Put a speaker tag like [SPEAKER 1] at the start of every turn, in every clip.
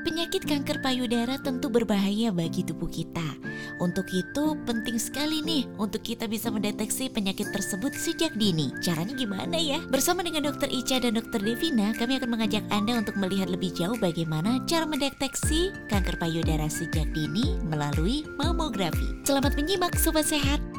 [SPEAKER 1] Penyakit kanker payudara tentu berbahaya bagi tubuh kita. Untuk itu penting sekali nih untuk kita bisa mendeteksi penyakit tersebut sejak dini. Caranya gimana ya? Bersama dengan Dr. Ica dan Dr. Devina, kami akan mengajak Anda untuk melihat lebih jauh bagaimana cara mendeteksi kanker payudara sejak dini melalui mamografi. Selamat menyimak Sobat Sehat.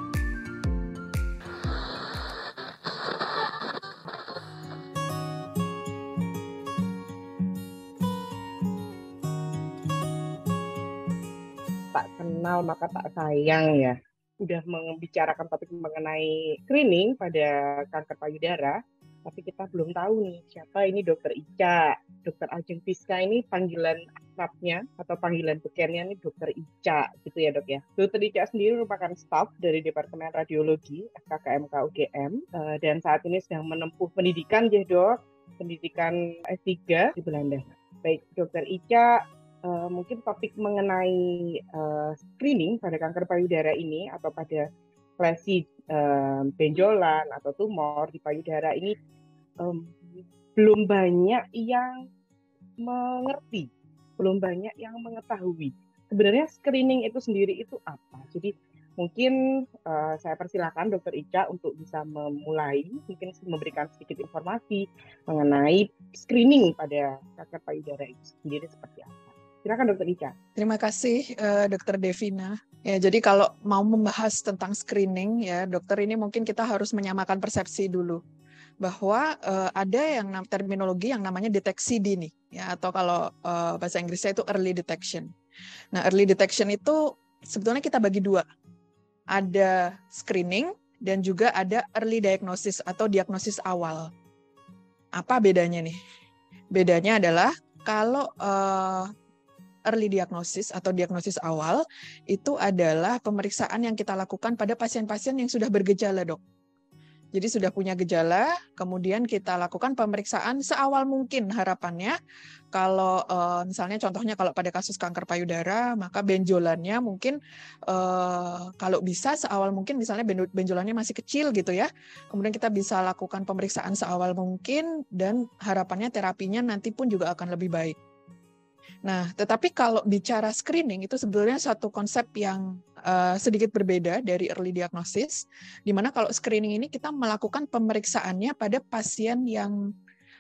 [SPEAKER 2] Kenal maka tak sayang ya. Udah membicarakan topik mengenai screening pada kanker payudara, tapi kita belum tahu nih siapa ini dokter Ica. Dokter Ajeng Fiska ini panggilan akrabnya atau panggilan bekennya ini dokter Ica gitu ya dok ya. Dokter Ica sendiri merupakan staff dari Departemen Radiologi FKKMK UGM eh, dan saat ini sedang menempuh pendidikan ya dok, pendidikan S3 di Belanda. Baik, dokter Ica uh, mungkin topik mengenai uh, screening pada kanker payudara ini atau pada lesi uh, benjolan atau tumor di payudara ini um, belum banyak yang mengerti, belum banyak yang mengetahui. Sebenarnya screening itu sendiri itu apa? Jadi mungkin uh, saya persilahkan Dokter Ica untuk bisa memulai, mungkin memberikan sedikit informasi mengenai screening pada kanker payudara itu sendiri seperti apa. Silakan Dokter Ica.
[SPEAKER 3] Terima kasih uh, Dokter Devina. Ya, jadi kalau mau membahas tentang screening ya, dokter ini mungkin kita harus menyamakan persepsi dulu bahwa uh, ada yang terminologi yang namanya deteksi dini ya atau kalau uh, bahasa Inggrisnya itu early detection. Nah, early detection itu sebetulnya kita bagi dua. Ada screening dan juga ada early diagnosis atau diagnosis awal. Apa bedanya nih? Bedanya adalah kalau uh, early diagnosis atau diagnosis awal itu adalah pemeriksaan yang kita lakukan pada pasien-pasien yang sudah bergejala, Dok. Jadi sudah punya gejala, kemudian kita lakukan pemeriksaan seawal mungkin harapannya. Kalau uh, misalnya contohnya kalau pada kasus kanker payudara, maka benjolannya mungkin uh, kalau bisa seawal mungkin misalnya benjolannya masih kecil gitu ya. Kemudian kita bisa lakukan pemeriksaan seawal mungkin dan harapannya terapinya nanti pun juga akan lebih baik. Nah, tetapi kalau bicara screening itu sebenarnya satu konsep yang uh, sedikit berbeda dari early diagnosis, di mana kalau screening ini kita melakukan pemeriksaannya pada pasien yang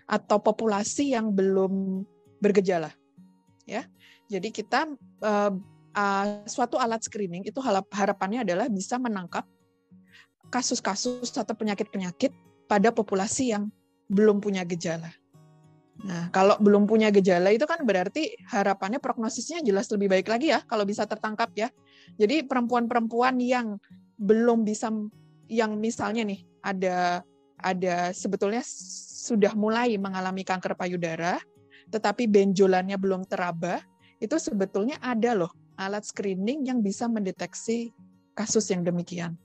[SPEAKER 3] atau populasi yang belum bergejala, ya. Jadi kita uh, uh, suatu alat screening itu harapannya adalah bisa menangkap kasus-kasus atau penyakit-penyakit pada populasi yang belum punya gejala. Nah, kalau belum punya gejala itu kan berarti harapannya prognosisnya jelas lebih baik lagi ya kalau bisa tertangkap ya. Jadi perempuan-perempuan yang belum bisa yang misalnya nih ada ada sebetulnya sudah mulai mengalami kanker payudara tetapi benjolannya belum teraba, itu sebetulnya ada loh alat screening yang bisa mendeteksi kasus yang demikian.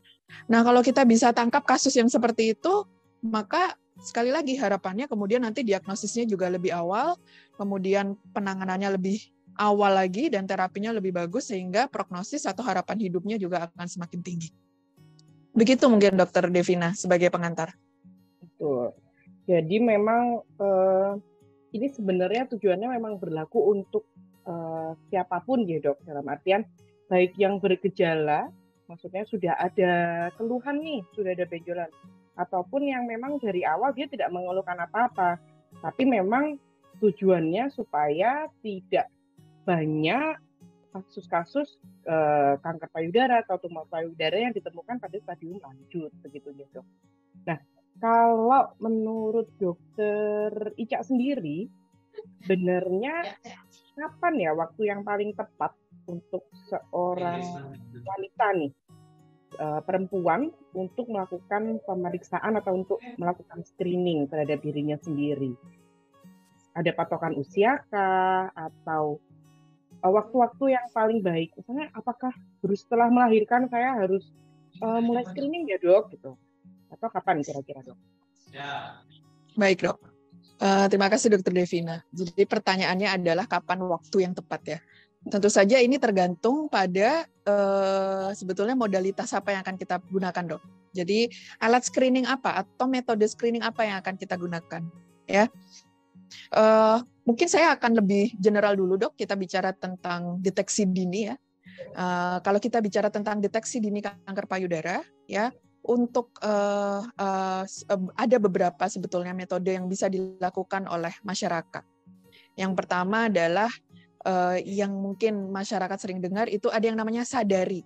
[SPEAKER 3] Nah, kalau kita bisa tangkap kasus yang seperti itu, maka sekali lagi harapannya kemudian nanti diagnosisnya juga lebih awal, kemudian penanganannya lebih awal lagi dan terapinya lebih bagus sehingga prognosis atau harapan hidupnya juga akan semakin tinggi. Begitu mungkin Dokter Devina sebagai pengantar.
[SPEAKER 2] Betul. Jadi memang eh, ini sebenarnya tujuannya memang berlaku untuk eh, siapa pun ya dok. Dalam artian baik yang bergejala, maksudnya sudah ada keluhan nih, sudah ada benjolan, ataupun yang memang dari awal dia tidak mengeluhkan apa-apa, tapi memang tujuannya supaya tidak banyak kasus-kasus uh, kanker payudara atau tumor payudara yang ditemukan pada stadium lanjut begitu ya dok. Nah kalau menurut dokter Ica sendiri, benarnya kapan ya waktu yang paling tepat untuk seorang wanita nih uh, perempuan untuk melakukan pemeriksaan atau untuk melakukan screening terhadap dirinya sendiri. Ada patokan usia kah atau uh, waktu-waktu yang paling baik? Misalnya apakah baru setelah melahirkan saya harus uh, mulai screening ya dok gitu? Atau kapan kira-kira dok?
[SPEAKER 3] Baik dok. Uh, terima kasih dokter Devina. Jadi pertanyaannya adalah kapan waktu yang tepat ya? Tentu saja ini tergantung pada uh, sebetulnya modalitas apa yang akan kita gunakan, dok. Jadi alat screening apa atau metode screening apa yang akan kita gunakan, ya. Uh, mungkin saya akan lebih general dulu dok. Kita bicara tentang deteksi dini ya. Uh, kalau kita bicara tentang deteksi dini kanker payudara, ya untuk uh, uh, ada beberapa sebetulnya metode yang bisa dilakukan oleh masyarakat. Yang pertama adalah uh, yang mungkin masyarakat sering dengar itu ada yang namanya sadari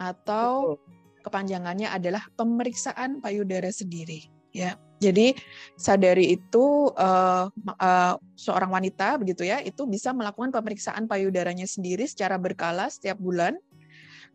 [SPEAKER 3] atau kepanjangannya adalah pemeriksaan payudara sendiri. Ya, jadi sadari itu uh, uh, seorang wanita begitu ya, itu bisa melakukan pemeriksaan payudaranya sendiri secara berkala setiap bulan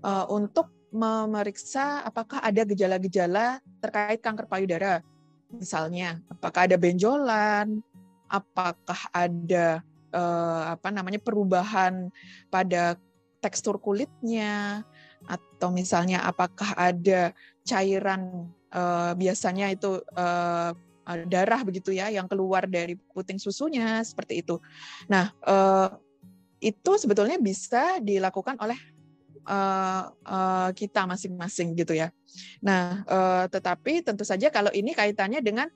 [SPEAKER 3] uh, untuk memeriksa apakah ada gejala-gejala terkait kanker payudara. Misalnya, apakah ada benjolan, apakah ada uh, apa namanya perubahan pada tekstur kulitnya, atau misalnya apakah ada cairan uh, biasanya itu uh, darah begitu ya yang keluar dari puting susunya seperti itu. Nah, uh, itu sebetulnya bisa dilakukan oleh uh, uh, kita masing-masing gitu ya. Nah, uh, tetapi tentu saja kalau ini kaitannya dengan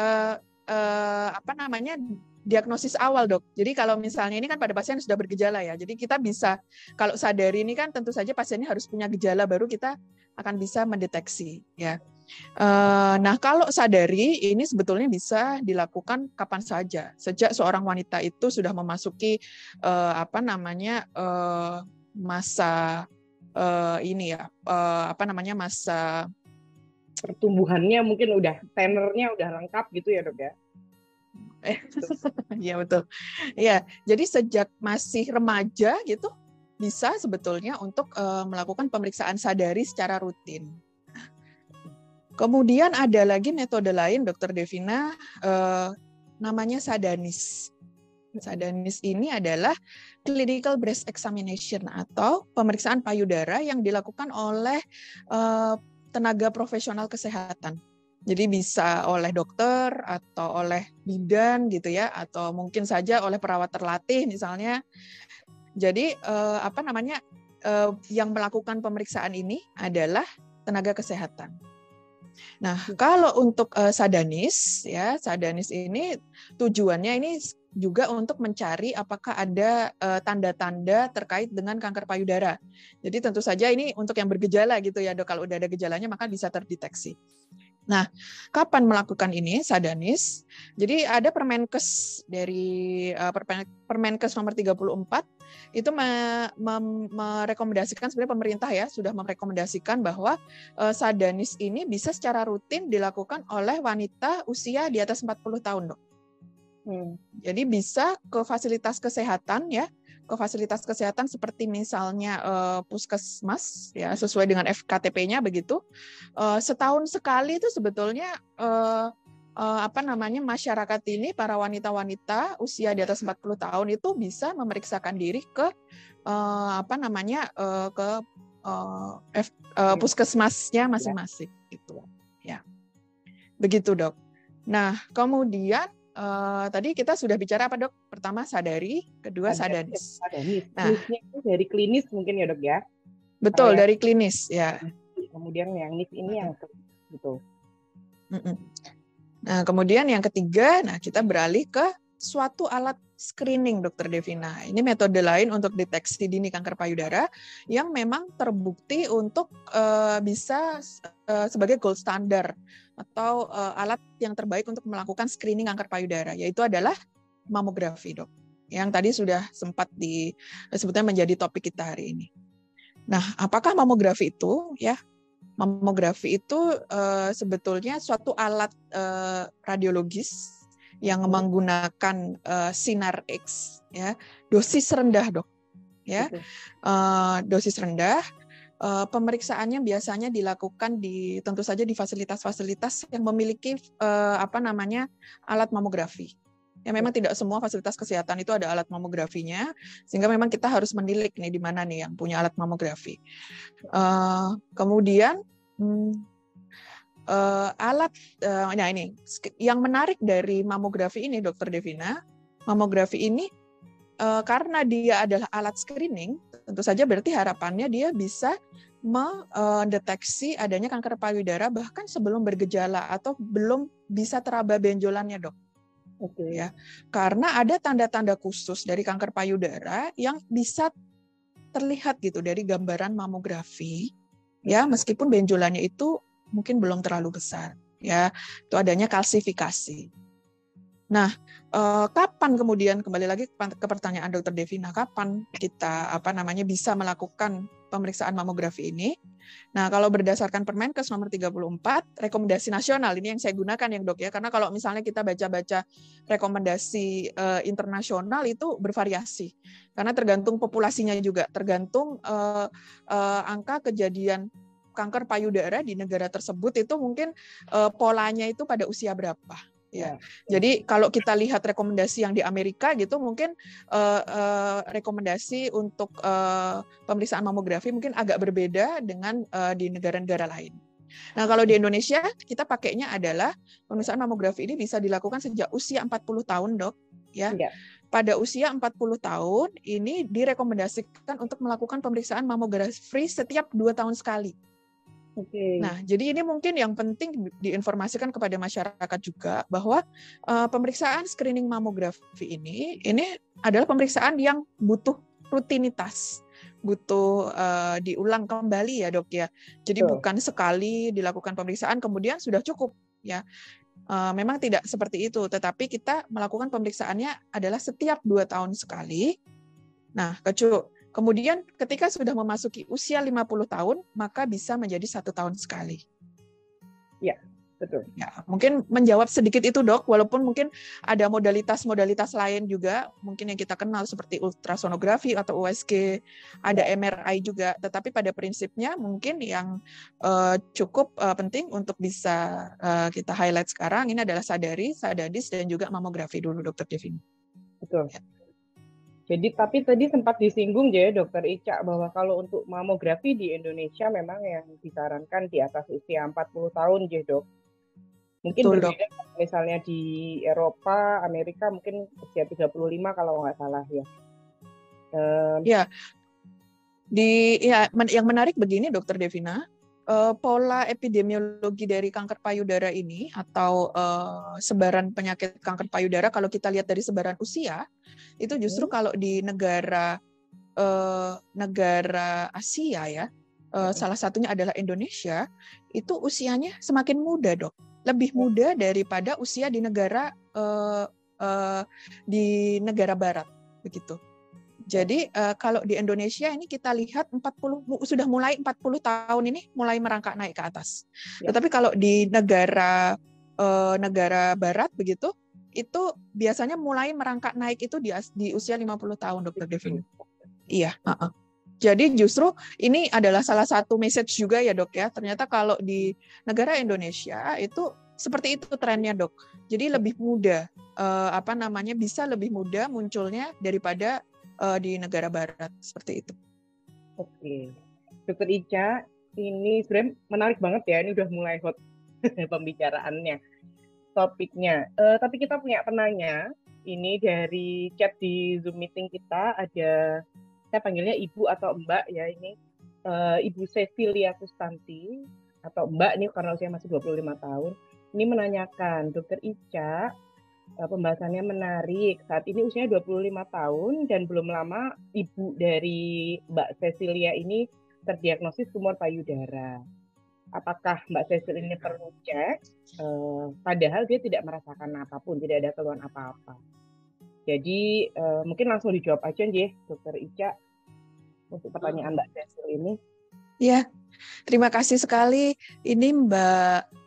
[SPEAKER 3] uh, uh, apa namanya diagnosis awal dok. Jadi kalau misalnya ini kan pada pasien sudah bergejala ya. Jadi kita bisa kalau sadari ini kan tentu saja pasiennya harus punya gejala baru kita akan bisa mendeteksi ya. Eh, nah, kalau sadari ini sebetulnya bisa dilakukan kapan saja. Sejak seorang wanita itu sudah memasuki uh, apa namanya uh, masa ini ya, apa namanya masa
[SPEAKER 2] pertumbuhannya mungkin udah tenernya udah lengkap gitu ya dok ya.
[SPEAKER 3] Iya betul. Ya, jadi sejak masih remaja gitu bisa sebetulnya untuk uh, melakukan pemeriksaan sadari secara rutin. Kemudian ada lagi metode lain, Dokter Devina, eh, namanya sadanis. Sadanis ini adalah clinical breast examination atau pemeriksaan payudara yang dilakukan oleh eh, tenaga profesional kesehatan. Jadi bisa oleh dokter atau oleh bidan gitu ya, atau mungkin saja oleh perawat terlatih misalnya. Jadi eh, apa namanya eh, yang melakukan pemeriksaan ini adalah tenaga kesehatan. Nah, kalau untuk uh, sadanis ya, sadanis ini tujuannya ini juga untuk mencari apakah ada eh, tanda-tanda uh, terkait dengan kanker payudara. Jadi tentu saja ini untuk yang bergejala gitu ya, dok. Kalau udah ada gejalanya maka bisa terdeteksi. Nah, kapan melakukan ini Sadanis? Jadi ada Permenkes dari uh, Permenkes nomor 34 itu me, me, merekomendasikan sebenarnya pemerintah ya sudah merekomendasikan bahwa uh, Sadanis ini bisa secara rutin dilakukan oleh wanita usia di atas 40 tahun, Dok. Hmm. Jadi bisa ke fasilitas kesehatan ya ke fasilitas kesehatan seperti misalnya uh, puskesmas ya sesuai dengan FKTP-nya begitu. Uh, setahun sekali itu sebetulnya uh, uh, apa namanya masyarakat ini para wanita-wanita usia di atas 40 tahun itu bisa memeriksakan diri ke uh, apa namanya uh, ke uh, F, uh, puskesmasnya masing-masing gitu ya. Begitu dok. Nah kemudian Uh, tadi kita sudah bicara apa dok? Pertama sadari, kedua sadanis.
[SPEAKER 2] Sadanis. Nah, itu dari klinis mungkin ya dok ya?
[SPEAKER 3] Betul dari klinis ya.
[SPEAKER 2] Kemudian yang nis ini yang gitu.
[SPEAKER 3] Nah kemudian yang ketiga, nah kita beralih ke suatu alat screening dokter Devina. Ini metode lain untuk deteksi dini kanker payudara yang memang terbukti untuk uh, bisa uh, sebagai gold standard atau uh, alat yang terbaik untuk melakukan screening kanker payudara, yaitu adalah mamografi, dok. Yang tadi sudah sempat disebutnya menjadi topik kita hari ini. Nah, apakah mamografi itu? Ya, mamografi itu uh, sebetulnya suatu alat uh, radiologis yang menggunakan uh, sinar X, ya, dosis rendah, dok. Ya, uh, dosis rendah uh, pemeriksaannya biasanya dilakukan di tentu saja di fasilitas-fasilitas yang memiliki uh, apa namanya alat mamografi. Ya memang tidak semua fasilitas kesehatan itu ada alat mamografinya, sehingga memang kita harus menilik nih di mana nih yang punya alat mamografi. Uh, kemudian hmm, uh, alat, uh, nah ini yang menarik dari mamografi ini, Dokter Devina, mamografi ini uh, karena dia adalah alat screening, tentu saja berarti harapannya dia bisa mendeteksi adanya kanker payudara bahkan sebelum bergejala atau belum bisa teraba benjolannya dok. Okay. Ya, karena ada tanda-tanda khusus dari kanker payudara yang bisa terlihat gitu dari gambaran mamografi ya meskipun benjolannya itu mungkin belum terlalu besar ya itu adanya kalsifikasi Nah, eh, kapan kemudian kembali lagi ke pertanyaan Dokter Devina, kapan kita apa namanya bisa melakukan pemeriksaan mamografi ini? Nah, kalau berdasarkan Permenkes nomor 34, rekomendasi nasional ini yang saya gunakan yang Dok ya, karena kalau misalnya kita baca-baca rekomendasi eh, internasional itu bervariasi. Karena tergantung populasinya juga, tergantung eh, eh, angka kejadian kanker payudara di negara tersebut itu mungkin polanya itu pada usia berapa Ya. Jadi kalau kita lihat rekomendasi yang di Amerika gitu mungkin uh, uh, rekomendasi untuk uh, pemeriksaan mamografi mungkin agak berbeda dengan uh, di negara-negara lain. Nah, kalau di Indonesia kita pakainya adalah pemeriksaan mamografi ini bisa dilakukan sejak usia 40 tahun, Dok, ya. ya. Pada usia 40 tahun ini direkomendasikan untuk melakukan pemeriksaan mamografi setiap dua tahun sekali. Okay. Nah, jadi ini mungkin yang penting diinformasikan kepada masyarakat juga bahwa uh, pemeriksaan screening mamografi ini ini adalah pemeriksaan yang butuh rutinitas, butuh uh, diulang kembali ya dok ya. Jadi Betul. bukan sekali dilakukan pemeriksaan kemudian sudah cukup ya. Uh, memang tidak seperti itu, tetapi kita melakukan pemeriksaannya adalah setiap dua tahun sekali. Nah, kecu Kemudian ketika sudah memasuki usia 50 tahun, maka bisa menjadi satu tahun sekali.
[SPEAKER 2] Ya, betul.
[SPEAKER 3] Ya, mungkin menjawab sedikit itu dok, walaupun mungkin ada modalitas-modalitas lain juga, mungkin yang kita kenal seperti ultrasonografi atau USG, ada ya. MRI juga, tetapi pada prinsipnya mungkin yang uh, cukup uh, penting untuk bisa uh, kita highlight sekarang ini adalah sadari, sadadis, dan juga mamografi dulu, dokter Devin.
[SPEAKER 2] Betul. Ya. Jadi tapi tadi sempat disinggung ya Dokter Ica bahwa kalau untuk mamografi di Indonesia memang yang disarankan di atas usia 40 tahun ya Dok. Mungkin Betul, berbeda dok. misalnya di Eropa, Amerika mungkin usia 35 kalau nggak salah ya.
[SPEAKER 3] Um, ya. Di ya yang menarik begini Dokter Devina, uh, pola epidemiologi dari kanker payudara ini atau uh, sebaran penyakit kanker payudara kalau kita lihat dari sebaran usia itu justru kalau di negara uh, negara Asia ya uh, salah satunya adalah Indonesia itu usianya semakin muda dok. Lebih muda daripada usia di negara uh, uh, di negara Barat begitu. Jadi uh, kalau di Indonesia ini kita lihat 40 sudah mulai 40 tahun ini mulai merangkak naik ke atas. Ya. Tetapi kalau di negara uh, negara barat begitu itu biasanya mulai merangkak naik itu di di usia 50 tahun Dokter Devin. Iya, uh -uh. Jadi justru ini adalah salah satu message juga ya dok ya. Ternyata kalau di negara Indonesia itu seperti itu trennya dok. Jadi lebih mudah uh, apa namanya bisa lebih mudah munculnya daripada uh, di negara barat seperti itu.
[SPEAKER 2] Oke, Dokter Ica, ini sebenarnya menarik banget ya. Ini udah mulai hot pembicaraannya, topiknya. Uh, tapi kita punya penanya. Ini dari chat di Zoom meeting kita ada, saya panggilnya Ibu atau Mbak ya ini. Uh, Ibu Cecilia Kustanti atau Mbak ini karena usia masih 25 tahun. Ini menanyakan, Dokter Ica, pembahasannya menarik. Saat ini usianya 25 tahun dan belum lama ibu dari Mbak Cecilia ini terdiagnosis tumor payudara. Apakah Mbak Cecilia ini perlu cek? Uh, padahal dia tidak merasakan apa pun, tidak ada keluhan apa-apa. Jadi uh, mungkin langsung dijawab aja nih, Dokter Ica, untuk pertanyaan Mbak Cecilia ini.
[SPEAKER 3] Ya, terima kasih sekali. Ini Mbak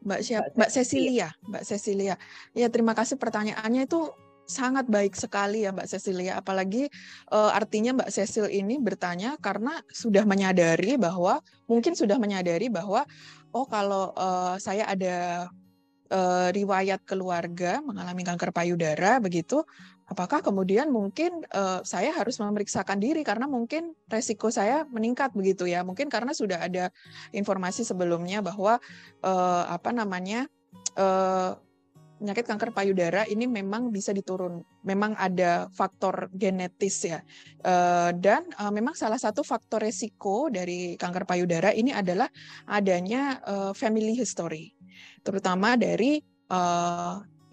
[SPEAKER 3] Mbak siapa? Mbak Cecilia. Mbak Cecilia. Ya terima kasih pertanyaannya itu sangat baik sekali ya Mbak Cecilia. Apalagi uh, artinya Mbak Cecil ini bertanya karena sudah menyadari bahwa mungkin sudah menyadari bahwa oh kalau uh, saya ada uh, riwayat keluarga mengalami kanker payudara begitu, apakah kemudian mungkin uh, saya harus memeriksakan diri karena mungkin resiko saya meningkat begitu ya? Mungkin karena sudah ada informasi sebelumnya bahwa uh, apa namanya uh, penyakit kanker payudara ini memang bisa diturun, memang ada faktor genetis ya, dan memang salah satu faktor resiko dari kanker payudara ini adalah adanya family history, terutama dari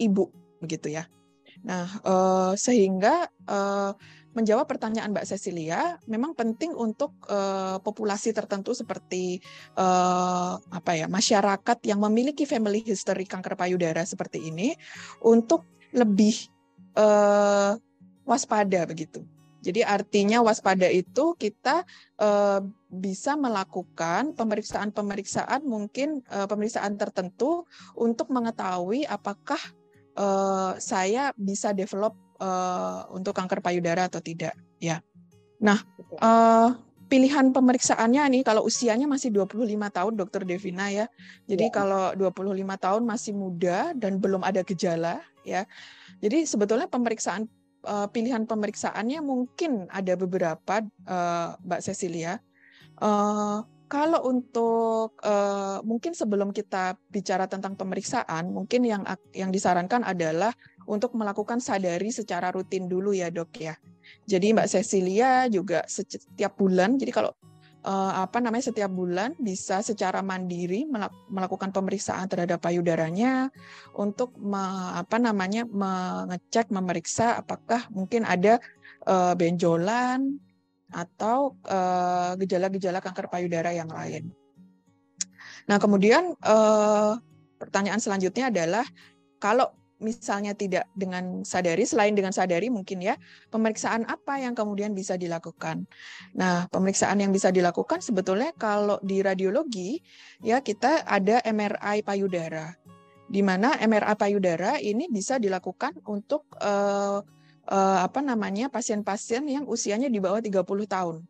[SPEAKER 3] ibu begitu ya. Nah, uh, sehingga uh, menjawab pertanyaan Mbak Cecilia, memang penting untuk uh, populasi tertentu seperti uh, apa ya masyarakat yang memiliki family history kanker payudara seperti ini untuk lebih uh, waspada begitu. Jadi artinya waspada itu kita uh, bisa melakukan pemeriksaan-pemeriksaan mungkin uh, pemeriksaan tertentu untuk mengetahui apakah uh, saya bisa develop uh, untuk kanker payudara atau tidak ya. Nah, uh, pilihan pemeriksaannya nih kalau usianya masih 25 tahun Dokter Devina ya. Jadi ya. kalau 25 tahun masih muda dan belum ada gejala ya. Jadi sebetulnya pemeriksaan uh, pilihan pemeriksaannya mungkin ada beberapa uh, Mbak Cecilia. Uh, kalau untuk uh, mungkin sebelum kita bicara tentang pemeriksaan, mungkin yang yang disarankan adalah untuk melakukan sadari secara rutin dulu ya dok ya. Jadi Mbak Cecilia juga setiap bulan, jadi kalau uh, apa namanya setiap bulan bisa secara mandiri melakukan pemeriksaan terhadap payudaranya untuk me, apa namanya mengecek memeriksa apakah mungkin ada uh, benjolan atau gejala-gejala uh, kanker payudara yang lain. Nah kemudian uh, pertanyaan selanjutnya adalah kalau misalnya tidak dengan sadari, selain dengan sadari mungkin ya, pemeriksaan apa yang kemudian bisa dilakukan? Nah, pemeriksaan yang bisa dilakukan sebetulnya kalau di radiologi ya kita ada MRI payudara, di mana MRI payudara ini bisa dilakukan untuk uh, uh, apa namanya pasien-pasien yang usianya di bawah 30 tahun,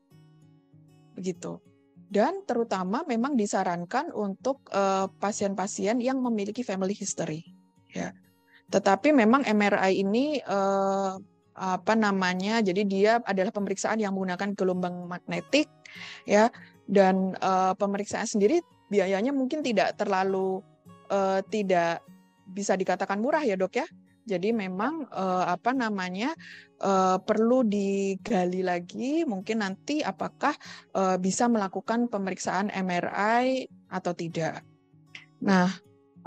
[SPEAKER 3] begitu. Dan terutama memang disarankan untuk eh, pasien-pasien uh, yang memiliki family history, ya tetapi memang MRI ini eh, apa namanya? Jadi dia adalah pemeriksaan yang menggunakan gelombang magnetik ya dan eh, pemeriksaan sendiri biayanya mungkin tidak terlalu eh, tidak bisa dikatakan murah ya, Dok ya. Jadi memang eh, apa namanya eh, perlu digali lagi mungkin nanti apakah eh, bisa melakukan pemeriksaan MRI atau tidak. Nah,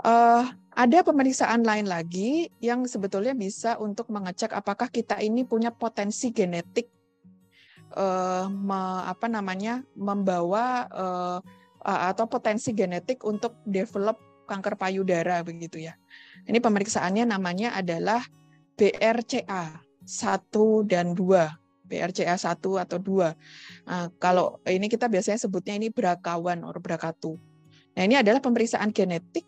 [SPEAKER 3] eh, ada pemeriksaan lain lagi yang sebetulnya bisa untuk mengecek apakah kita ini punya potensi genetik uh, me, apa namanya membawa uh, atau potensi genetik untuk develop kanker payudara begitu ya. Ini pemeriksaannya namanya adalah BRCA 1 dan 2. BRCA 1 atau 2. Nah, kalau ini kita biasanya sebutnya ini BRCA1 atau BRCA2. Nah, ini adalah pemeriksaan genetik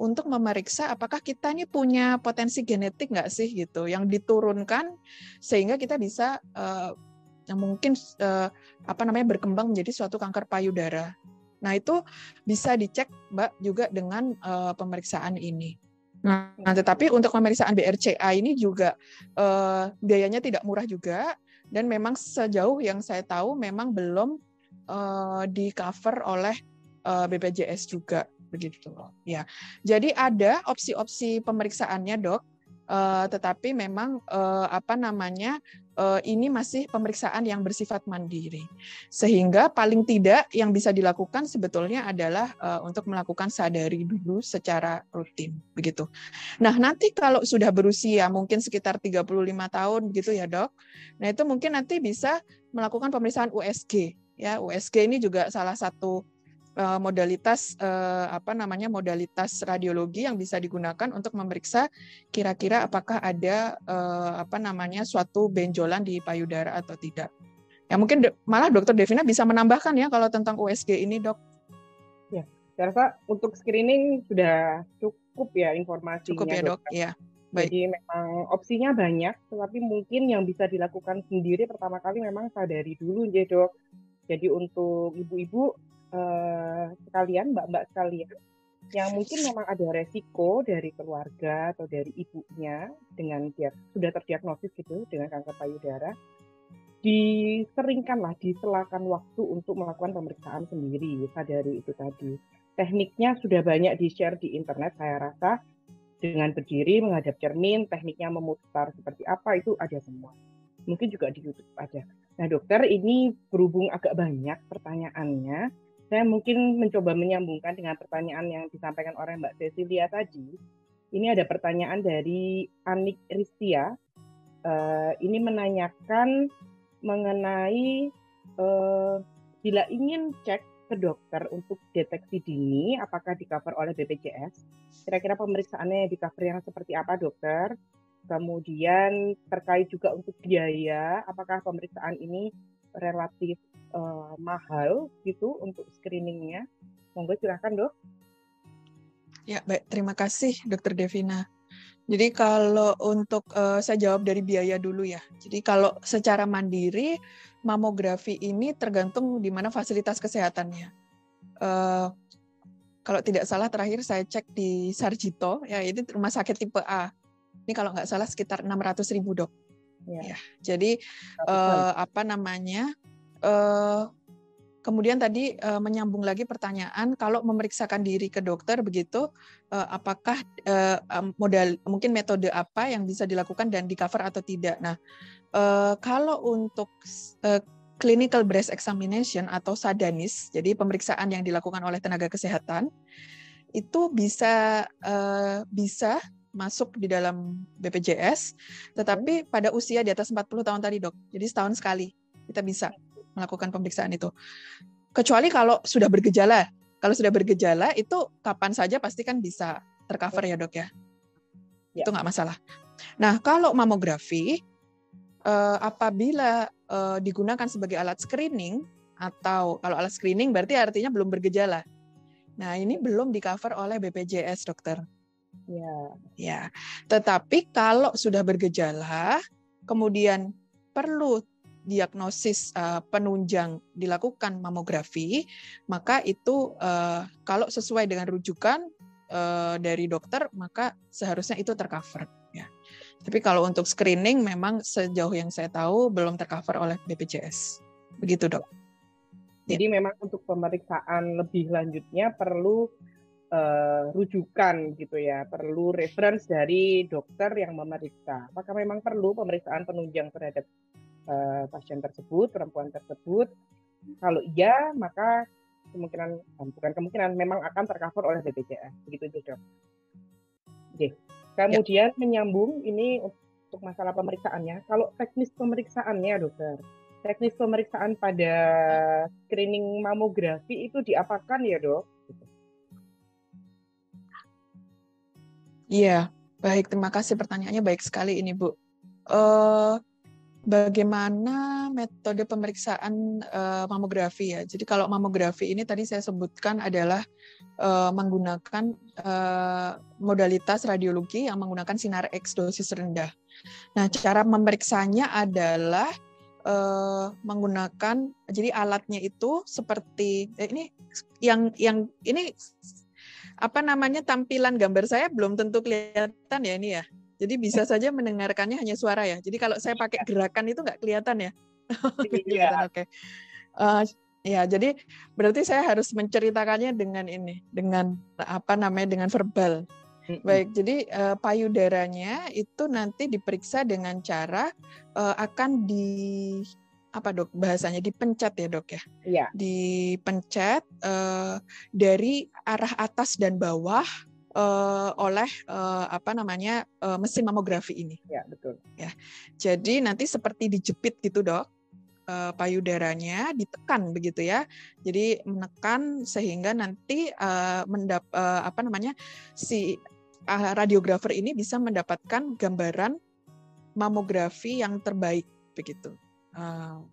[SPEAKER 3] untuk memeriksa apakah kita ini punya potensi genetik nggak sih gitu yang diturunkan sehingga kita bisa uh, yang mungkin uh, apa namanya berkembang menjadi suatu kanker payudara. Nah itu bisa dicek mbak juga dengan uh, pemeriksaan ini. Nah, tetapi untuk pemeriksaan BRCA ini juga uh, biayanya tidak murah juga dan memang sejauh yang saya tahu memang belum uh, di cover oleh uh, BPJS juga begitu ya. Jadi ada opsi-opsi pemeriksaannya dok, uh, tetapi memang uh, apa namanya ini masih pemeriksaan yang bersifat mandiri, sehingga paling tidak yang bisa dilakukan sebetulnya adalah uh, untuk melakukan sadari dulu secara rutin begitu. Nah nanti kalau sudah berusia mungkin sekitar 35 tahun begitu ya dok, nah itu mungkin nanti bisa melakukan pemeriksaan USG ya USG ini juga salah satu Eh, modalitas eh, apa namanya modalitas radiologi yang bisa digunakan untuk memeriksa kira-kira apakah ada eh, apa namanya suatu benjolan di payudara atau tidak. Ya mungkin malah Dokter Devina bisa menambahkan ya kalau tentang USG ini, Dok.
[SPEAKER 2] Ya, saya rasa untuk screening sudah cukup ya informasinya.
[SPEAKER 3] Cukup ya, Dok. Ya.
[SPEAKER 2] Baik. Jadi memang opsinya banyak, tetapi mungkin yang bisa dilakukan sendiri pertama kali memang sadari dulu ya dok. Jadi untuk ibu-ibu uh, sekalian, mbak-mbak sekalian, yang mungkin memang ada resiko dari keluarga atau dari ibunya dengan dia sudah terdiagnosis gitu dengan kanker payudara, diseringkanlah diselakan waktu untuk melakukan pemeriksaan sendiri sadari itu tadi. Tekniknya sudah banyak di-share di internet saya rasa dengan berdiri menghadap cermin, tekniknya memutar seperti apa itu ada semua. Mungkin juga di YouTube ada. Nah dokter ini berhubung agak banyak pertanyaannya, saya mungkin mencoba menyambungkan dengan pertanyaan yang disampaikan oleh Mbak Cecilia tadi. Ini ada pertanyaan dari Anik Ristia. Uh, ini menanyakan mengenai uh, bila ingin cek ke dokter untuk deteksi dini, apakah di cover oleh BPJS? Kira-kira pemeriksaannya di cover yang seperti apa, dokter? Kemudian terkait juga untuk biaya, apakah pemeriksaan ini relatif uh, mahal gitu untuk screeningnya? Monggo silahkan dok.
[SPEAKER 3] Ya baik, terima kasih dokter Devina. Jadi kalau untuk uh, saya jawab dari biaya dulu ya. Jadi kalau secara mandiri mamografi ini tergantung di mana fasilitas kesehatannya. Uh, kalau tidak salah terakhir saya cek di Sarjito ya ini rumah sakit tipe A. Ini kalau nggak salah sekitar 600 ribu dok. Ya. ya. Jadi uh, apa namanya? Uh, Kemudian tadi uh, menyambung lagi pertanyaan kalau memeriksakan diri ke dokter begitu uh, apakah uh, modal mungkin metode apa yang bisa dilakukan dan di cover atau tidak. Nah, uh, kalau untuk uh, clinical breast examination atau sadanis, jadi pemeriksaan yang dilakukan oleh tenaga kesehatan itu bisa uh, bisa masuk di dalam BPJS, tetapi pada usia di atas 40 tahun tadi dok, jadi setahun sekali kita bisa melakukan pemeriksaan itu. Kecuali kalau sudah bergejala. Kalau sudah bergejala itu kapan saja pasti kan bisa tercover ya dok ya. ya. Itu nggak masalah. Nah kalau mamografi eh, apabila eh, digunakan sebagai alat screening atau kalau alat screening berarti artinya belum bergejala. Nah ini belum di cover oleh BPJS dokter. Ya. Ya. Tetapi kalau sudah bergejala, kemudian perlu diagnosis uh, penunjang dilakukan mamografi, maka itu uh, kalau sesuai dengan rujukan uh, dari dokter, maka seharusnya itu tercover. Ya. Tapi kalau untuk screening, memang sejauh yang saya tahu belum tercover oleh BPJS. Begitu dok.
[SPEAKER 2] Jadi ya. memang untuk pemeriksaan lebih lanjutnya perlu uh, rujukan gitu ya, perlu reference dari dokter yang memeriksa. Apakah memang perlu pemeriksaan penunjang terhadap uh, pasien tersebut, perempuan tersebut? Kalau iya, maka kemungkinan eh, bukan kemungkinan memang akan tercover oleh BPJS. Begitu dok. Oke. Kemudian ya. menyambung ini untuk masalah pemeriksaannya. Kalau teknis pemeriksaannya, dokter, teknis pemeriksaan pada screening mamografi itu diapakan ya, dok?
[SPEAKER 3] Iya, baik. Terima kasih pertanyaannya baik sekali ini, Bu. Uh, bagaimana metode pemeriksaan uh, mamografi ya. Jadi kalau mamografi ini tadi saya sebutkan adalah uh, menggunakan uh, modalitas radiologi yang menggunakan sinar X dosis rendah. Nah, cara memeriksanya adalah uh, menggunakan jadi alatnya itu seperti eh, ini yang yang ini apa namanya tampilan gambar saya belum tentu kelihatan ya ini ya. Jadi bisa saja mendengarkannya hanya suara ya. Jadi kalau saya pakai gerakan itu nggak kelihatan ya. Iya. Oke. Okay. Uh, eh, ya, jadi berarti saya harus menceritakannya dengan ini, dengan apa namanya, dengan verbal. Baik, jadi uh, payudaranya itu nanti diperiksa dengan cara uh, akan di apa dok bahasanya dipencet ya dok ya? Iya. Dipencet uh, dari arah atas dan bawah uh, oleh uh, apa namanya uh, mesin mamografi ini.
[SPEAKER 2] Ya betul.
[SPEAKER 3] Ya, jadi nanti seperti dijepit gitu dok, uh, payudaranya ditekan begitu ya. Jadi menekan sehingga nanti uh, mendap uh, apa namanya si uh, radiografer ini bisa mendapatkan gambaran mamografi yang terbaik begitu. Uh,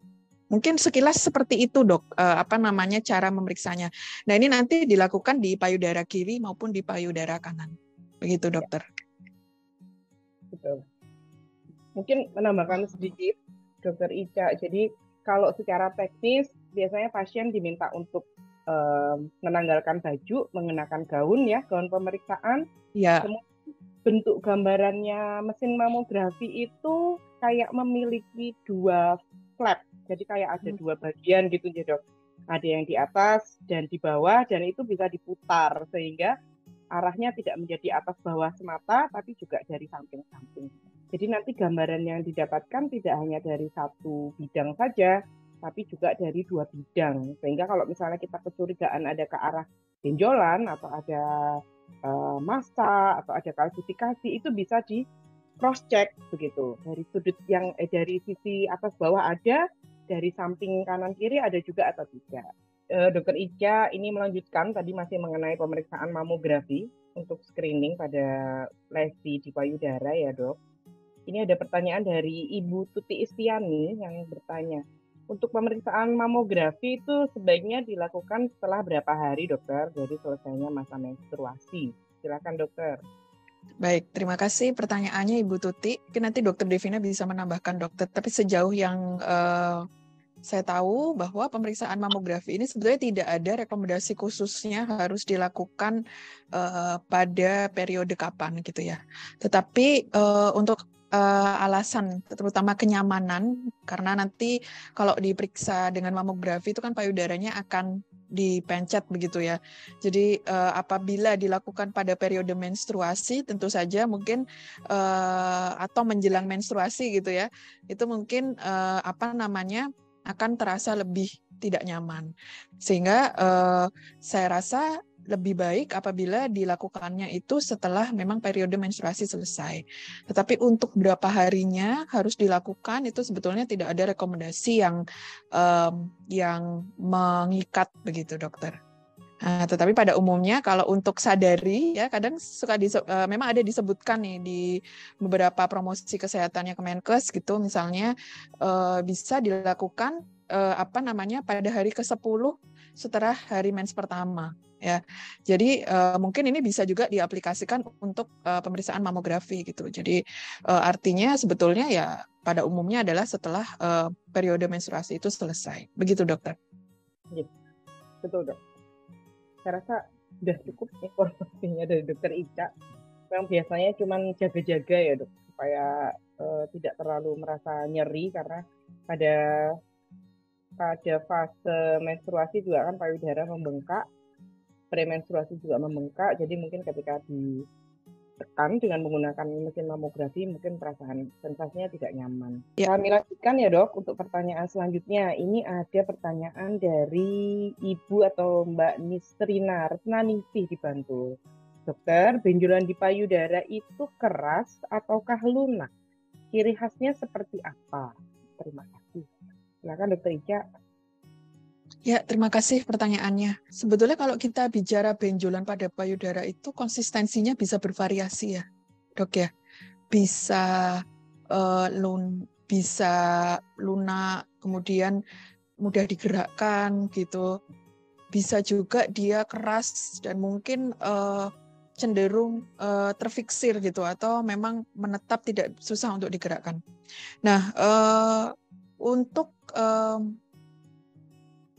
[SPEAKER 3] Mungkin sekilas seperti itu dok, uh, apa namanya cara memeriksanya. Nah ini nanti dilakukan di payudara kiri maupun di payudara kanan, begitu dokter.
[SPEAKER 2] Betul. Mungkin menambahkan sedikit, dokter Ica. Jadi kalau secara teknis biasanya pasien diminta untuk uh, menanggalkan baju, mengenakan gaun ya, gaun pemeriksaan.
[SPEAKER 3] Ya.
[SPEAKER 2] bentuk gambarannya mesin mamografi itu kayak memiliki dua flap jadi kayak ada hmm. dua bagian gitu ya dok. Ada yang di atas dan di bawah dan itu bisa diputar sehingga arahnya tidak menjadi atas bawah semata tapi juga dari samping-samping. Jadi nanti gambaran yang didapatkan tidak hanya dari satu bidang saja, tapi juga dari dua bidang. Sehingga kalau misalnya kita kecurigaan ada ke arah benjolan atau ada uh, masa atau ada kalsifikasi itu bisa di cross check begitu dari sudut yang eh, dari sisi atas bawah ada dari samping kanan kiri ada juga atau tidak. Uh, Dokter Ica ini melanjutkan tadi masih mengenai pemeriksaan mamografi untuk screening pada lesi di payudara ya dok. Ini ada pertanyaan dari Ibu Tuti Istiani yang bertanya, untuk pemeriksaan mamografi itu sebaiknya dilakukan setelah berapa hari dokter dari selesainya masa menstruasi? Silakan dokter.
[SPEAKER 3] Baik, terima kasih pertanyaannya Ibu Tuti. Mungkin nanti Dokter Devina bisa menambahkan dokter. Tapi sejauh yang uh, saya tahu bahwa pemeriksaan mamografi ini sebetulnya tidak ada rekomendasi khususnya harus dilakukan uh, pada periode kapan gitu ya. Tetapi uh, untuk uh, alasan terutama kenyamanan karena nanti kalau diperiksa dengan mamografi itu kan payudaranya akan dipencet begitu ya. Jadi uh, apabila dilakukan pada periode menstruasi tentu saja mungkin uh, atau menjelang menstruasi gitu ya. Itu mungkin uh, apa namanya akan terasa lebih tidak nyaman. Sehingga uh, saya rasa lebih baik apabila dilakukannya itu setelah memang periode menstruasi selesai. Tetapi untuk berapa harinya harus dilakukan itu sebetulnya tidak ada rekomendasi yang um, yang mengikat begitu dokter. Nah, tetapi pada umumnya kalau untuk sadari ya kadang suka di, uh, memang ada disebutkan nih di beberapa promosi kesehatannya Kemenkes gitu misalnya uh, bisa dilakukan uh, apa namanya pada hari ke-10 setelah hari mens pertama ya. Jadi uh, mungkin ini bisa juga diaplikasikan untuk uh, pemeriksaan mamografi gitu. Jadi uh, artinya sebetulnya ya pada umumnya adalah setelah uh, periode menstruasi itu selesai. Begitu dokter.
[SPEAKER 2] Ya, betul dok. Saya rasa sudah cukup informasinya dari dokter Ica. Yang biasanya cuma jaga-jaga ya dok supaya uh, tidak terlalu merasa nyeri karena pada pada fase menstruasi juga kan payudara membengkak premenstruasi juga membengkak, jadi mungkin ketika ditekan dengan menggunakan mesin mamografi mungkin perasaan sensasinya tidak nyaman. Ya. Kami lanjutkan ya dok untuk pertanyaan selanjutnya. Ini ada pertanyaan dari Ibu atau Mbak Nisrina Resnaningsih di Bantul. Dokter, benjolan di payudara itu keras ataukah lunak? Ciri khasnya seperti apa? Terima kasih. Silakan dokter Ica.
[SPEAKER 3] Ya, terima kasih pertanyaannya. Sebetulnya kalau kita bicara benjolan pada payudara itu konsistensinya bisa bervariasi ya, dok ya. Bisa uh, lun, bisa lunak, kemudian mudah digerakkan gitu. Bisa juga dia keras dan mungkin uh, cenderung uh, terfiksir gitu atau memang menetap tidak susah untuk digerakkan. Nah, uh, untuk uh,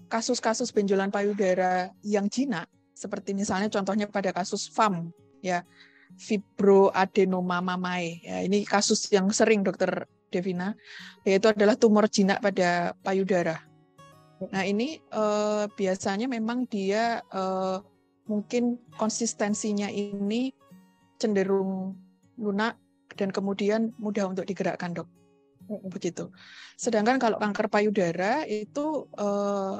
[SPEAKER 3] kasus-kasus benjolan payudara yang jinak, seperti misalnya contohnya pada kasus FAM, ya fibroadenoma mamae. Ya, ini kasus yang sering dokter Devina, yaitu adalah tumor jinak pada payudara. Nah ini eh, biasanya memang dia eh, mungkin konsistensinya ini cenderung lunak dan kemudian mudah untuk digerakkan dok begitu. Sedangkan kalau kanker payudara itu eh,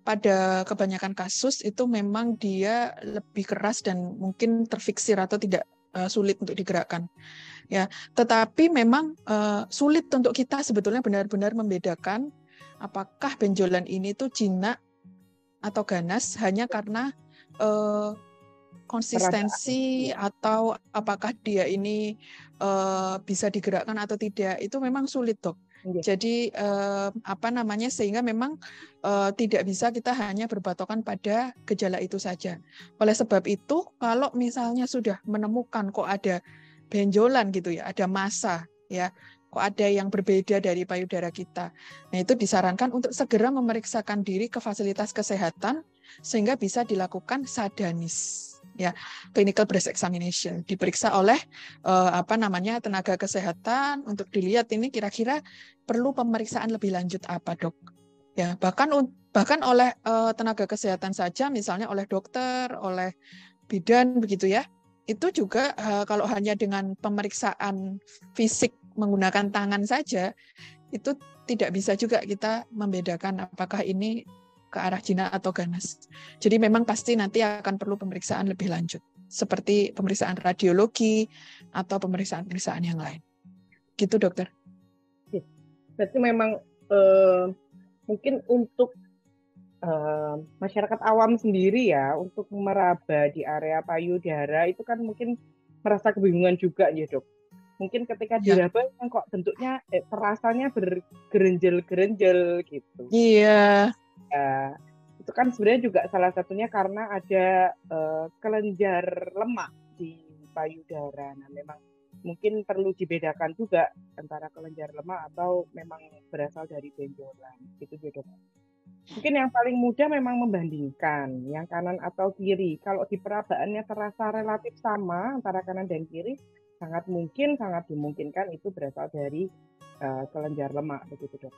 [SPEAKER 3] pada kebanyakan kasus itu memang dia lebih keras dan mungkin terfiksir atau tidak uh, sulit untuk digerakkan. Ya, tetapi memang uh, sulit untuk kita sebetulnya benar-benar membedakan apakah benjolan ini tuh jinak atau ganas hanya karena uh, konsistensi atau apakah dia ini uh, bisa digerakkan atau tidak. Itu memang sulit dok Iya. Jadi eh, apa namanya sehingga memang eh, tidak bisa kita hanya berbatokan pada gejala itu saja. Oleh sebab itu kalau misalnya sudah menemukan kok ada benjolan gitu ya, ada masa ya, kok ada yang berbeda dari payudara kita. Nah, itu disarankan untuk segera memeriksakan diri ke fasilitas kesehatan sehingga bisa dilakukan sadanis ya clinical breast examination. Diperiksa oleh uh, apa namanya tenaga kesehatan untuk dilihat ini kira-kira perlu pemeriksaan lebih lanjut apa dok? Ya bahkan bahkan oleh uh, tenaga kesehatan saja misalnya oleh dokter oleh bidan begitu ya. Itu juga uh, kalau hanya dengan pemeriksaan fisik menggunakan tangan saja itu tidak bisa juga kita membedakan apakah ini ke arah jinak atau ganas. Jadi memang pasti nanti akan perlu pemeriksaan lebih lanjut. seperti pemeriksaan radiologi atau pemeriksaan-pemeriksaan yang lain. Gitu dokter.
[SPEAKER 2] Berarti memang eh, mungkin untuk eh, masyarakat awam sendiri ya untuk meraba di area payudara itu kan mungkin merasa kebingungan juga ya dok. Mungkin ketika ya. diraba kan kok bentuknya eh, terasanya bergerenjel-gerenjel gitu.
[SPEAKER 3] Iya.
[SPEAKER 2] Ya, itu kan sebenarnya juga salah satunya karena ada uh, kelenjar lemak di payudara. Nah, memang mungkin perlu dibedakan juga antara kelenjar lemak atau memang berasal dari benjolan. Itu beda. Mungkin yang paling mudah memang membandingkan yang kanan atau kiri. Kalau di perabaannya terasa relatif sama antara kanan dan kiri, sangat mungkin, sangat dimungkinkan itu berasal dari uh, kelenjar lemak begitu dok.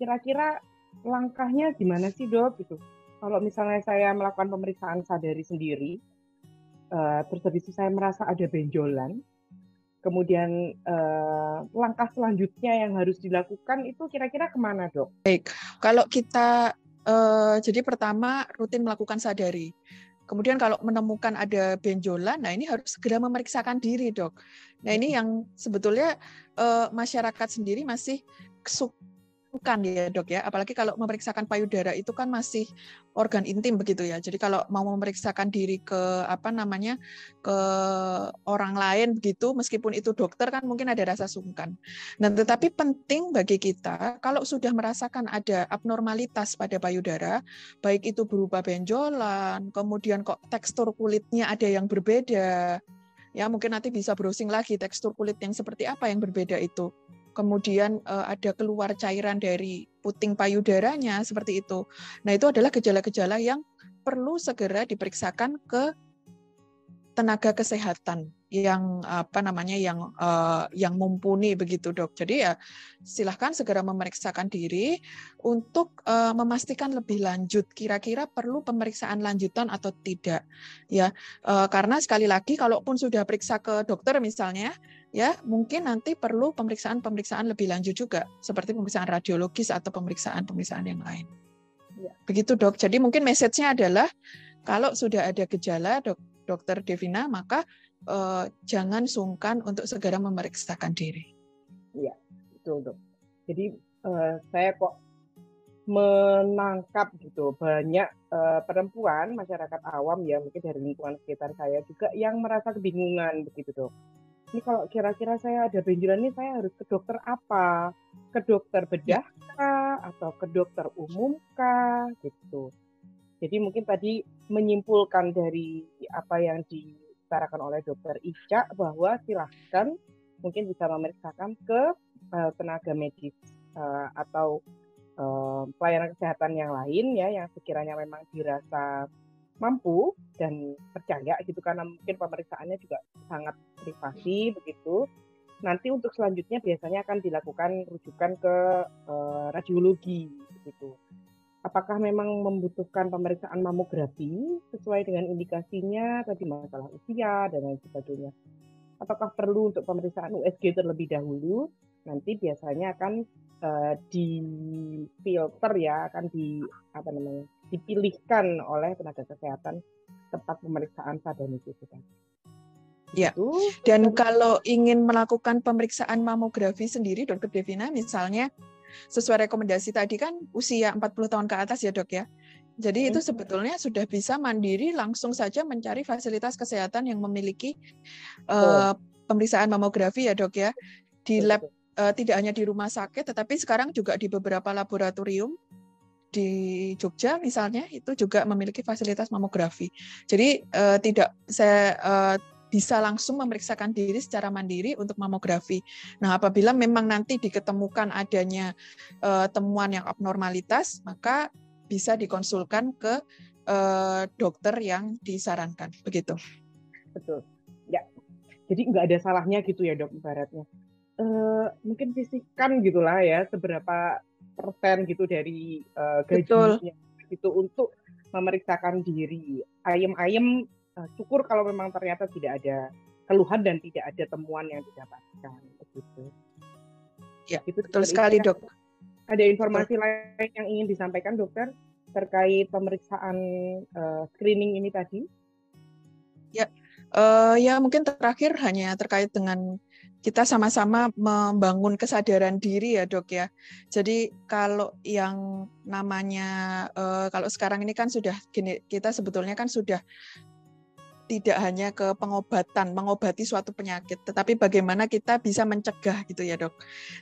[SPEAKER 2] Kira-kira langkahnya gimana sih dok gitu? Kalau misalnya saya melakukan pemeriksaan sadari sendiri, uh, terus habis itu saya merasa ada benjolan, kemudian uh, langkah selanjutnya yang harus dilakukan itu kira-kira ke mana dok?
[SPEAKER 3] Baik, kalau kita uh, jadi pertama rutin melakukan sadari. Kemudian kalau menemukan ada benjolan, nah ini harus segera memeriksakan diri dok. Nah ini yang sebetulnya masyarakat sendiri masih bukan ya dok ya. Apalagi kalau memeriksakan payudara itu kan masih organ intim begitu ya. Jadi kalau mau memeriksakan diri ke apa namanya ke orang lain begitu meskipun itu dokter kan mungkin ada rasa sungkan. Dan tetapi penting bagi kita kalau sudah merasakan ada abnormalitas pada payudara baik itu berupa benjolan kemudian kok tekstur kulitnya ada yang berbeda ya mungkin nanti bisa browsing lagi tekstur kulit yang seperti apa yang berbeda itu kemudian uh, ada keluar cairan dari puting payudaranya seperti itu. Nah, itu adalah gejala-gejala yang perlu segera diperiksakan ke tenaga kesehatan yang apa namanya yang uh, yang mumpuni begitu dok. Jadi ya silahkan segera memeriksakan diri untuk uh, memastikan lebih lanjut kira-kira perlu pemeriksaan lanjutan atau tidak ya uh, karena sekali lagi kalaupun sudah periksa ke dokter misalnya ya mungkin nanti perlu pemeriksaan-pemeriksaan lebih lanjut juga seperti pemeriksaan radiologis atau pemeriksaan-pemeriksaan yang lain. Ya. Begitu dok. Jadi mungkin message-nya adalah kalau sudah ada gejala dok, dokter Devina maka uh, jangan sungkan untuk segera memeriksakan diri.
[SPEAKER 2] Iya, betul dok. Jadi uh, saya kok menangkap gitu banyak uh, perempuan masyarakat awam ya mungkin dari lingkungan sekitar saya juga yang merasa kebingungan begitu dok. Ini kalau kira-kira saya ada benjolan ini saya harus ke dokter apa? Ke dokter bedah kah? atau ke dokter umum kah gitu. Jadi mungkin tadi menyimpulkan dari apa yang di diutarakan oleh dokter Ica bahwa silahkan mungkin bisa memeriksakan ke uh, tenaga medis uh, atau uh, pelayanan kesehatan yang lain ya yang sekiranya memang dirasa mampu dan percaya gitu karena mungkin pemeriksaannya juga sangat privasi begitu. Nanti untuk selanjutnya biasanya akan dilakukan rujukan ke uh, radiologi begitu apakah memang membutuhkan pemeriksaan mamografi sesuai dengan indikasinya tadi masalah usia dan lain sebagainya. Apakah perlu untuk pemeriksaan USG terlebih dahulu? Nanti biasanya akan uh, difilter ya, akan di apa namanya? Dipilihkan oleh tenaga kesehatan tempat pemeriksaan pada itu
[SPEAKER 3] Ya. Dan kalau ingin melakukan pemeriksaan mamografi sendiri, Dokter Devina, misalnya sesuai rekomendasi tadi kan usia 40 tahun ke atas ya dok ya. Jadi itu sebetulnya sudah bisa mandiri langsung saja mencari fasilitas kesehatan yang memiliki uh, pemeriksaan mamografi ya dok ya? Di lab uh, tidak hanya di rumah sakit tetapi sekarang juga di beberapa laboratorium di Jogja misalnya itu juga memiliki fasilitas mamografi. Jadi uh, tidak saya uh, bisa langsung memeriksakan diri secara mandiri untuk mamografi. Nah, apabila memang nanti diketemukan adanya uh, temuan yang abnormalitas, maka bisa dikonsulkan ke uh, dokter yang disarankan, begitu.
[SPEAKER 2] Betul. Ya. Jadi nggak ada salahnya gitu ya, Dok, ibaratnya. Uh, mungkin sisihkan gitulah ya seberapa persen gitu dari uh, gajinya Betul. gitu untuk memeriksakan diri. Ayem-ayem uh, syukur kalau memang ternyata tidak ada keluhan dan tidak ada temuan yang didapatkan begitu.
[SPEAKER 3] Ya, itu betul sekali, Dok.
[SPEAKER 2] Ada informasi betul. lain yang ingin disampaikan, Dokter, terkait pemeriksaan uh, screening ini tadi?
[SPEAKER 3] Ya, uh, ya mungkin terakhir hanya terkait dengan kita sama-sama membangun kesadaran diri ya dok ya. Jadi kalau yang namanya uh, kalau sekarang ini kan sudah gini kita sebetulnya kan sudah tidak hanya ke pengobatan, mengobati suatu penyakit, tetapi bagaimana kita bisa mencegah gitu ya dok.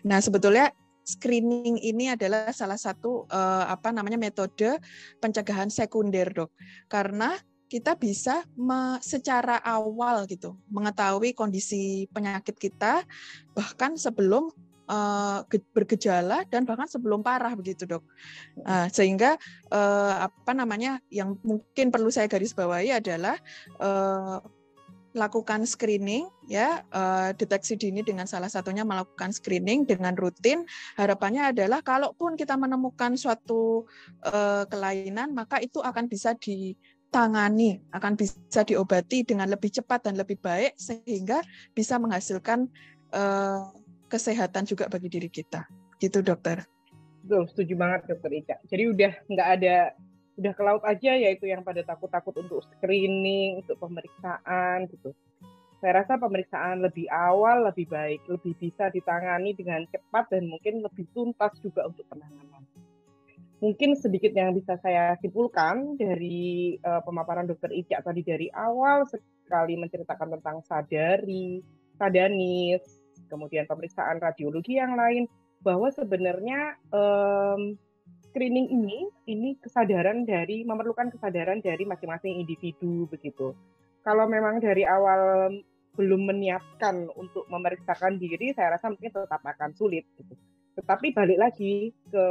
[SPEAKER 3] Nah sebetulnya screening ini adalah salah satu uh, apa namanya metode pencegahan sekunder dok, karena kita bisa me, secara awal gitu mengetahui kondisi penyakit kita bahkan sebelum uh, bergejala dan bahkan sebelum parah begitu dok. Uh, sehingga uh, apa namanya yang mungkin perlu saya garis bawahi adalah uh, lakukan screening ya uh, deteksi dini dengan salah satunya melakukan screening dengan rutin. Harapannya adalah kalaupun kita menemukan suatu uh, kelainan maka itu akan bisa di tangani akan bisa diobati dengan lebih cepat dan lebih baik sehingga bisa menghasilkan uh, kesehatan juga bagi diri kita. Gitu dokter.
[SPEAKER 2] Betul, setuju banget dokter Ica. Jadi udah nggak ada udah ke laut aja yaitu yang pada takut-takut untuk screening, untuk pemeriksaan gitu. Saya rasa pemeriksaan lebih awal lebih baik, lebih bisa ditangani dengan cepat dan mungkin lebih tuntas juga untuk penanganan mungkin sedikit yang bisa saya simpulkan dari uh, pemaparan dokter Ica tadi dari awal sekali menceritakan tentang sadari, sadanis, kemudian pemeriksaan radiologi yang lain, bahwa sebenarnya um, screening ini ini kesadaran dari memerlukan kesadaran dari masing-masing individu begitu. Kalau memang dari awal belum menyiapkan untuk memeriksakan diri, saya rasa mungkin tetap akan sulit. Gitu. Tetapi balik lagi ke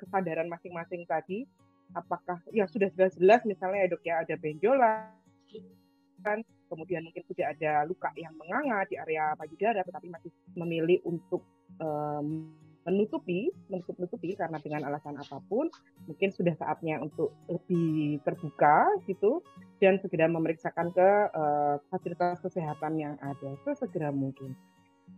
[SPEAKER 2] kesadaran masing-masing tadi, apakah ya sudah jelas-jelas misalnya ya dok ya ada benjolan, kemudian mungkin sudah ada luka yang menganga di area payudara, tetapi masih memilih untuk um, menutupi, menutup-nutupi karena dengan alasan apa pun, mungkin sudah saatnya untuk lebih terbuka gitu dan segera memeriksakan ke uh, fasilitas kesehatan yang ada sesegera mungkin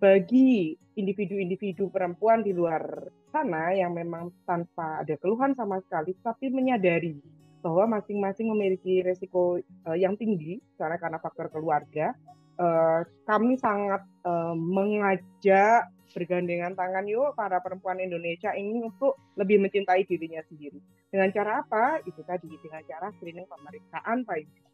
[SPEAKER 2] bagi individu-individu perempuan di luar sana yang memang tanpa ada keluhan sama sekali, tapi menyadari bahwa masing-masing memiliki resiko uh, yang tinggi karena karena faktor keluarga, uh, kami sangat uh, mengajak bergandengan tangan yuk para perempuan Indonesia ini untuk lebih mencintai dirinya sendiri. Dengan cara apa? Itu tadi dengan cara screening pemeriksaan payudara